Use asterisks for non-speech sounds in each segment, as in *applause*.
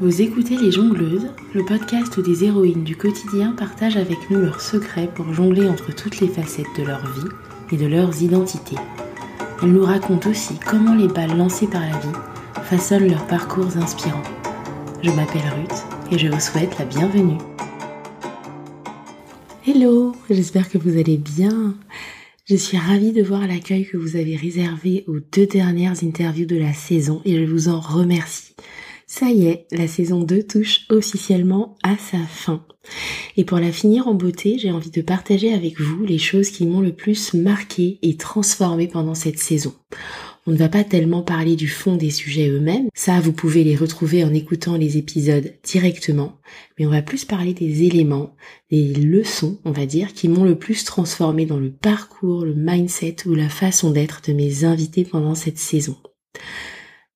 Vous écoutez Les Jongleuses, le podcast où des héroïnes du quotidien partagent avec nous leurs secrets pour jongler entre toutes les facettes de leur vie et de leurs identités. Elles nous racontent aussi comment les balles lancées par la vie façonnent leurs parcours inspirants. Je m'appelle Ruth et je vous souhaite la bienvenue. Hello, j'espère que vous allez bien. Je suis ravie de voir l'accueil que vous avez réservé aux deux dernières interviews de la saison et je vous en remercie. Ça y est, la saison 2 touche officiellement à sa fin. Et pour la finir en beauté, j'ai envie de partager avec vous les choses qui m'ont le plus marqué et transformé pendant cette saison. On ne va pas tellement parler du fond des sujets eux-mêmes, ça vous pouvez les retrouver en écoutant les épisodes directement, mais on va plus parler des éléments, des leçons, on va dire, qui m'ont le plus transformé dans le parcours, le mindset ou la façon d'être de mes invités pendant cette saison.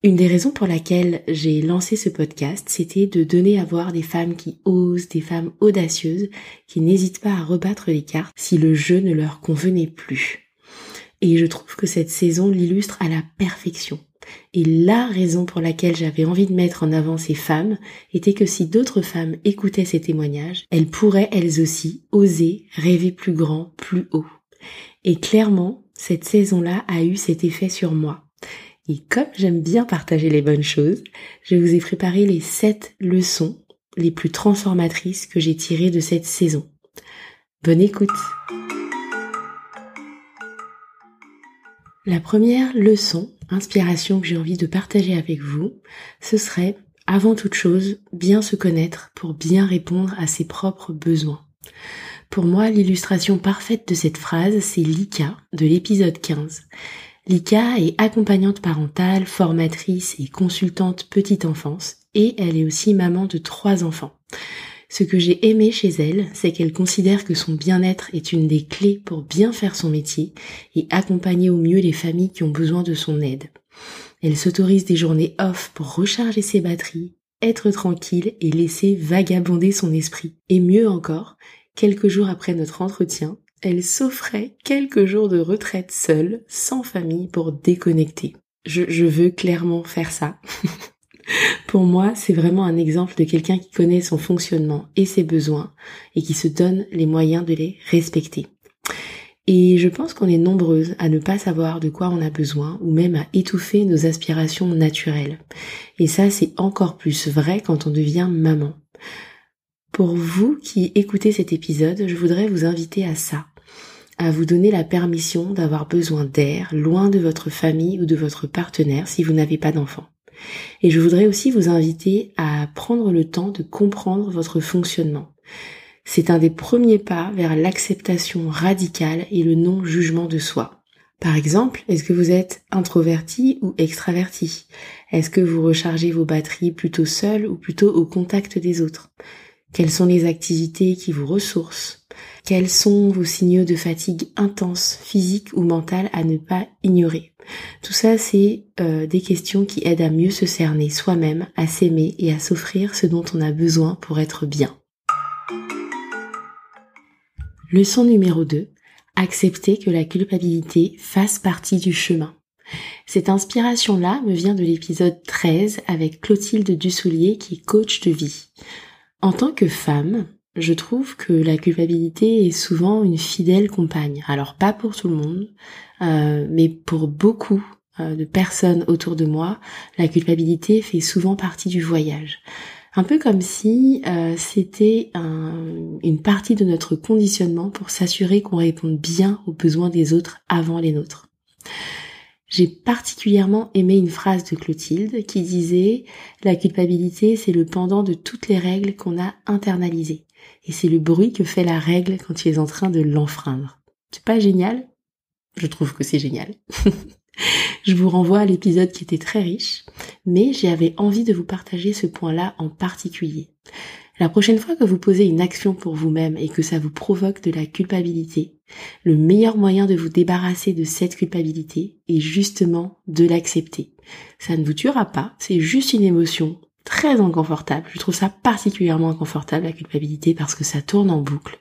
Une des raisons pour laquelle j'ai lancé ce podcast, c'était de donner à voir des femmes qui osent, des femmes audacieuses, qui n'hésitent pas à rebattre les cartes si le jeu ne leur convenait plus. Et je trouve que cette saison l'illustre à la perfection. Et la raison pour laquelle j'avais envie de mettre en avant ces femmes était que si d'autres femmes écoutaient ces témoignages, elles pourraient elles aussi oser rêver plus grand, plus haut. Et clairement, cette saison-là a eu cet effet sur moi. Et comme j'aime bien partager les bonnes choses, je vous ai préparé les 7 leçons les plus transformatrices que j'ai tirées de cette saison. Bonne écoute La première leçon, inspiration que j'ai envie de partager avec vous, ce serait, avant toute chose, bien se connaître pour bien répondre à ses propres besoins. Pour moi, l'illustration parfaite de cette phrase, c'est Lika de l'épisode 15. Lika est accompagnante parentale, formatrice et consultante petite enfance et elle est aussi maman de trois enfants. Ce que j'ai aimé chez elle, c'est qu'elle considère que son bien-être est une des clés pour bien faire son métier et accompagner au mieux les familles qui ont besoin de son aide. Elle s'autorise des journées off pour recharger ses batteries, être tranquille et laisser vagabonder son esprit. Et mieux encore, quelques jours après notre entretien, elle s'offrait quelques jours de retraite seule, sans famille, pour déconnecter. Je, veux clairement faire ça. *laughs* pour moi, c'est vraiment un exemple de quelqu'un qui connaît son fonctionnement et ses besoins et qui se donne les moyens de les respecter. Et je pense qu'on est nombreuses à ne pas savoir de quoi on a besoin ou même à étouffer nos aspirations naturelles. Et ça, c'est encore plus vrai quand on devient maman. Pour vous qui écoutez cet épisode, je voudrais vous inviter à ça, à vous donner la permission d'avoir besoin d'air loin de votre famille ou de votre partenaire si vous n'avez pas d'enfant. Et je voudrais aussi vous inviter à prendre le temps de comprendre votre fonctionnement. C'est un des premiers pas vers l'acceptation radicale et le non-jugement de soi. Par exemple, est-ce que vous êtes introverti ou extraverti? Est-ce que vous rechargez vos batteries plutôt seul ou plutôt au contact des autres? Quelles sont les activités qui vous ressourcent? Quels sont vos signaux de fatigue intense, physique ou mentale à ne pas ignorer? Tout ça, c'est euh, des questions qui aident à mieux se cerner soi-même, à s'aimer et à s'offrir ce dont on a besoin pour être bien. Leçon numéro 2. Accepter que la culpabilité fasse partie du chemin. Cette inspiration-là me vient de l'épisode 13 avec Clotilde Dussoulier qui est coach de vie. En tant que femme, je trouve que la culpabilité est souvent une fidèle compagne. Alors pas pour tout le monde, euh, mais pour beaucoup euh, de personnes autour de moi, la culpabilité fait souvent partie du voyage. Un peu comme si euh, c'était une partie de notre conditionnement pour s'assurer qu'on réponde bien aux besoins des autres avant les nôtres. J'ai particulièrement aimé une phrase de Clotilde qui disait ⁇ La culpabilité, c'est le pendant de toutes les règles qu'on a internalisées et c'est le bruit que fait la règle quand tu es en train de l'enfreindre. C'est pas génial? Je trouve que c'est génial. *laughs* Je vous renvoie à l'épisode qui était très riche, mais j'avais envie de vous partager ce point-là en particulier. La prochaine fois que vous posez une action pour vous-même et que ça vous provoque de la culpabilité, le meilleur moyen de vous débarrasser de cette culpabilité est justement de l'accepter. Ça ne vous tuera pas, c'est juste une émotion, très inconfortable. Je trouve ça particulièrement inconfortable, la culpabilité, parce que ça tourne en boucle.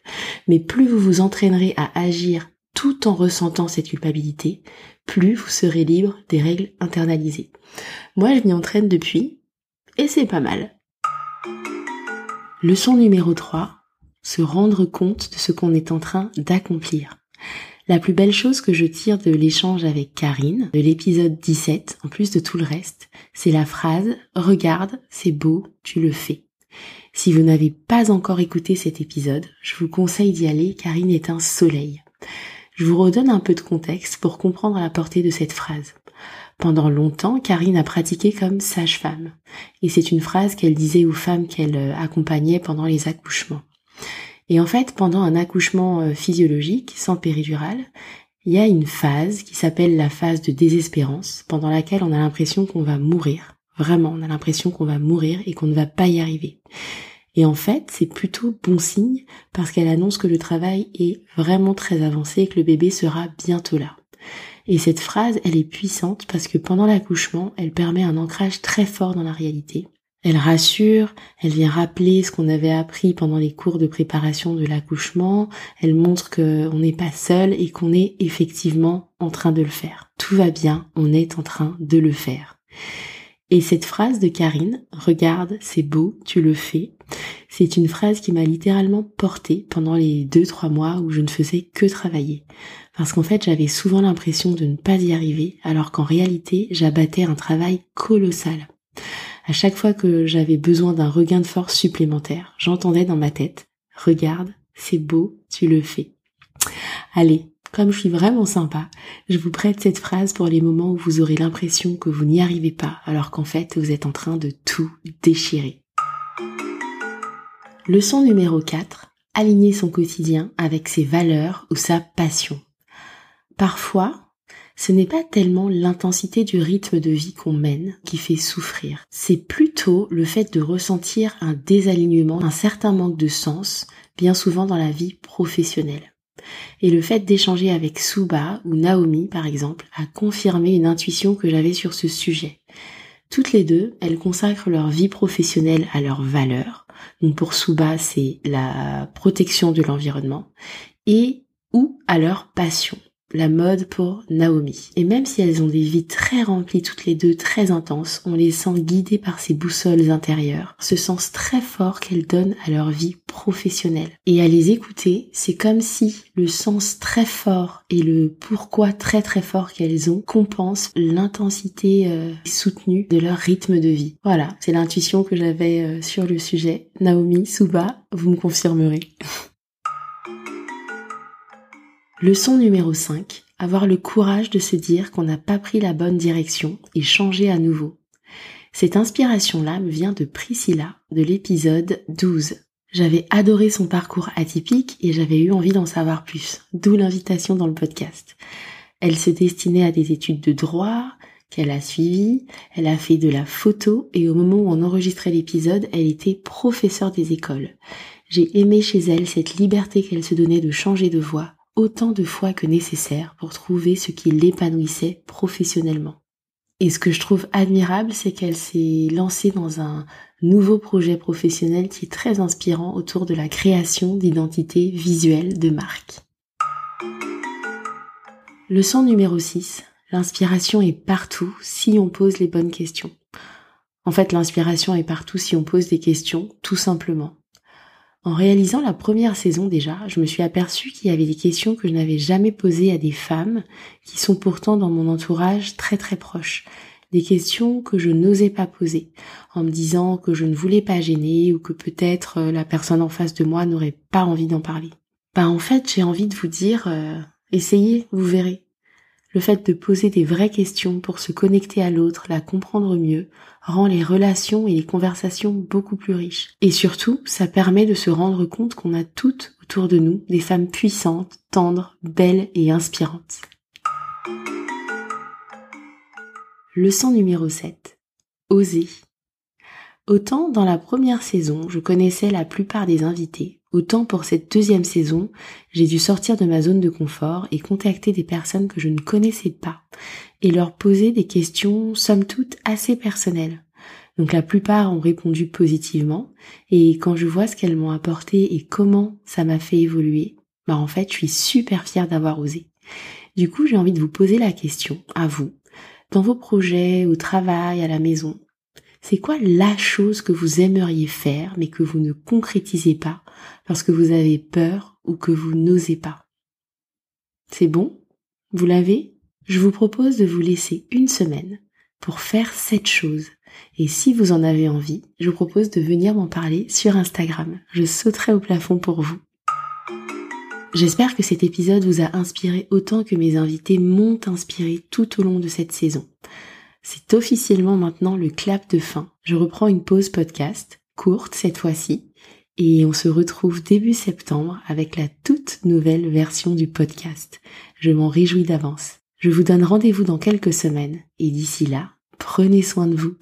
Mais plus vous vous entraînerez à agir tout en ressentant cette culpabilité, plus vous serez libre des règles internalisées. Moi, je m'y entraîne depuis, et c'est pas mal. Leçon numéro 3, se rendre compte de ce qu'on est en train d'accomplir. La plus belle chose que je tire de l'échange avec Karine, de l'épisode 17, en plus de tout le reste, c'est la phrase ⁇ Regarde, c'est beau, tu le fais ⁇ Si vous n'avez pas encore écouté cet épisode, je vous conseille d'y aller, Karine est un soleil. Je vous redonne un peu de contexte pour comprendre la portée de cette phrase. Pendant longtemps, Karine a pratiqué comme sage-femme. Et c'est une phrase qu'elle disait aux femmes qu'elle euh, accompagnait pendant les accouchements. Et en fait, pendant un accouchement euh, physiologique, sans péridurale, il y a une phase qui s'appelle la phase de désespérance, pendant laquelle on a l'impression qu'on va mourir. Vraiment, on a l'impression qu'on va mourir et qu'on ne va pas y arriver. Et en fait, c'est plutôt bon signe parce qu'elle annonce que le travail est vraiment très avancé et que le bébé sera bientôt là. Et cette phrase, elle est puissante parce que pendant l'accouchement, elle permet un ancrage très fort dans la réalité. Elle rassure, elle vient rappeler ce qu'on avait appris pendant les cours de préparation de l'accouchement, elle montre qu'on n'est pas seul et qu'on est effectivement en train de le faire. Tout va bien, on est en train de le faire. Et cette phrase de Karine, regarde, c'est beau, tu le fais, c'est une phrase qui m'a littéralement portée pendant les deux, trois mois où je ne faisais que travailler. Parce qu'en fait, j'avais souvent l'impression de ne pas y arriver, alors qu'en réalité, j'abattais un travail colossal. À chaque fois que j'avais besoin d'un regain de force supplémentaire, j'entendais dans ma tête, regarde, c'est beau, tu le fais. Allez, comme je suis vraiment sympa, je vous prête cette phrase pour les moments où vous aurez l'impression que vous n'y arrivez pas, alors qu'en fait vous êtes en train de tout déchirer. Leçon numéro 4. Aligner son quotidien avec ses valeurs ou sa passion. Parfois, ce n'est pas tellement l'intensité du rythme de vie qu'on mène qui fait souffrir. C'est plutôt le fait de ressentir un désalignement, un certain manque de sens, bien souvent dans la vie professionnelle. Et le fait d'échanger avec Suba ou Naomi, par exemple, a confirmé une intuition que j'avais sur ce sujet. Toutes les deux, elles consacrent leur vie professionnelle à leurs valeurs. Donc pour Suba, c'est la protection de l'environnement et ou à leur passion la mode pour Naomi. Et même si elles ont des vies très remplies toutes les deux, très intenses, on les sent guidées par ces boussoles intérieures, ce sens très fort qu'elles donnent à leur vie professionnelle. Et à les écouter, c'est comme si le sens très fort et le pourquoi très très fort qu'elles ont compensent l'intensité euh, soutenue de leur rythme de vie. Voilà, c'est l'intuition que j'avais euh, sur le sujet. Naomi, Suba, vous me confirmerez. *laughs* Leçon numéro 5. Avoir le courage de se dire qu'on n'a pas pris la bonne direction et changer à nouveau. Cette inspiration-là me vient de Priscilla, de l'épisode 12. J'avais adoré son parcours atypique et j'avais eu envie d'en savoir plus, d'où l'invitation dans le podcast. Elle se destinait à des études de droit, qu'elle a suivies, elle a fait de la photo et au moment où on enregistrait l'épisode, elle était professeure des écoles. J'ai aimé chez elle cette liberté qu'elle se donnait de changer de voix, autant de fois que nécessaire pour trouver ce qui l'épanouissait professionnellement. Et ce que je trouve admirable, c'est qu'elle s'est lancée dans un nouveau projet professionnel qui est très inspirant autour de la création d'identités visuelles de marque. Leçon numéro 6. L'inspiration est partout si on pose les bonnes questions. En fait, l'inspiration est partout si on pose des questions, tout simplement. En réalisant la première saison déjà, je me suis aperçue qu'il y avait des questions que je n'avais jamais posées à des femmes qui sont pourtant dans mon entourage très très proches. Des questions que je n'osais pas poser, en me disant que je ne voulais pas gêner ou que peut-être euh, la personne en face de moi n'aurait pas envie d'en parler. Bah en fait j'ai envie de vous dire, euh, essayez, vous verrez. Le fait de poser des vraies questions pour se connecter à l'autre, la comprendre mieux, rend les relations et les conversations beaucoup plus riches. Et surtout, ça permet de se rendre compte qu'on a toutes autour de nous des femmes puissantes, tendres, belles et inspirantes. Leçon numéro 7. Oser. Autant dans la première saison, je connaissais la plupart des invités, autant pour cette deuxième saison, j'ai dû sortir de ma zone de confort et contacter des personnes que je ne connaissais pas et leur poser des questions somme toute assez personnelles. Donc la plupart ont répondu positivement et quand je vois ce qu'elles m'ont apporté et comment ça m'a fait évoluer, bah en fait je suis super fière d'avoir osé. Du coup j'ai envie de vous poser la question à vous, dans vos projets, au travail, à la maison, C'est quoi la chose que vous aimeriez faire mais que vous ne concrétisez pas parce que vous avez peur ou que vous n'osez pas? C'est bon? Vous l'avez? Je vous propose de vous laisser une semaine pour faire cette chose. Et si vous en avez envie, je vous propose de venir m'en parler sur Instagram. Je sauterai au plafond pour vous. J'espère que cet épisode vous a inspiré autant que mes invités m'ont inspiré tout au long de cette saison. C'est officiellement maintenant le clap de fin. Je reprends une pause podcast, courte cette fois-ci, et on se retrouve début septembre avec la toute nouvelle version du podcast. Je m'en réjouis d'avance. Je vous donne rendez-vous dans quelques semaines, et d'ici là, prenez soin de vous.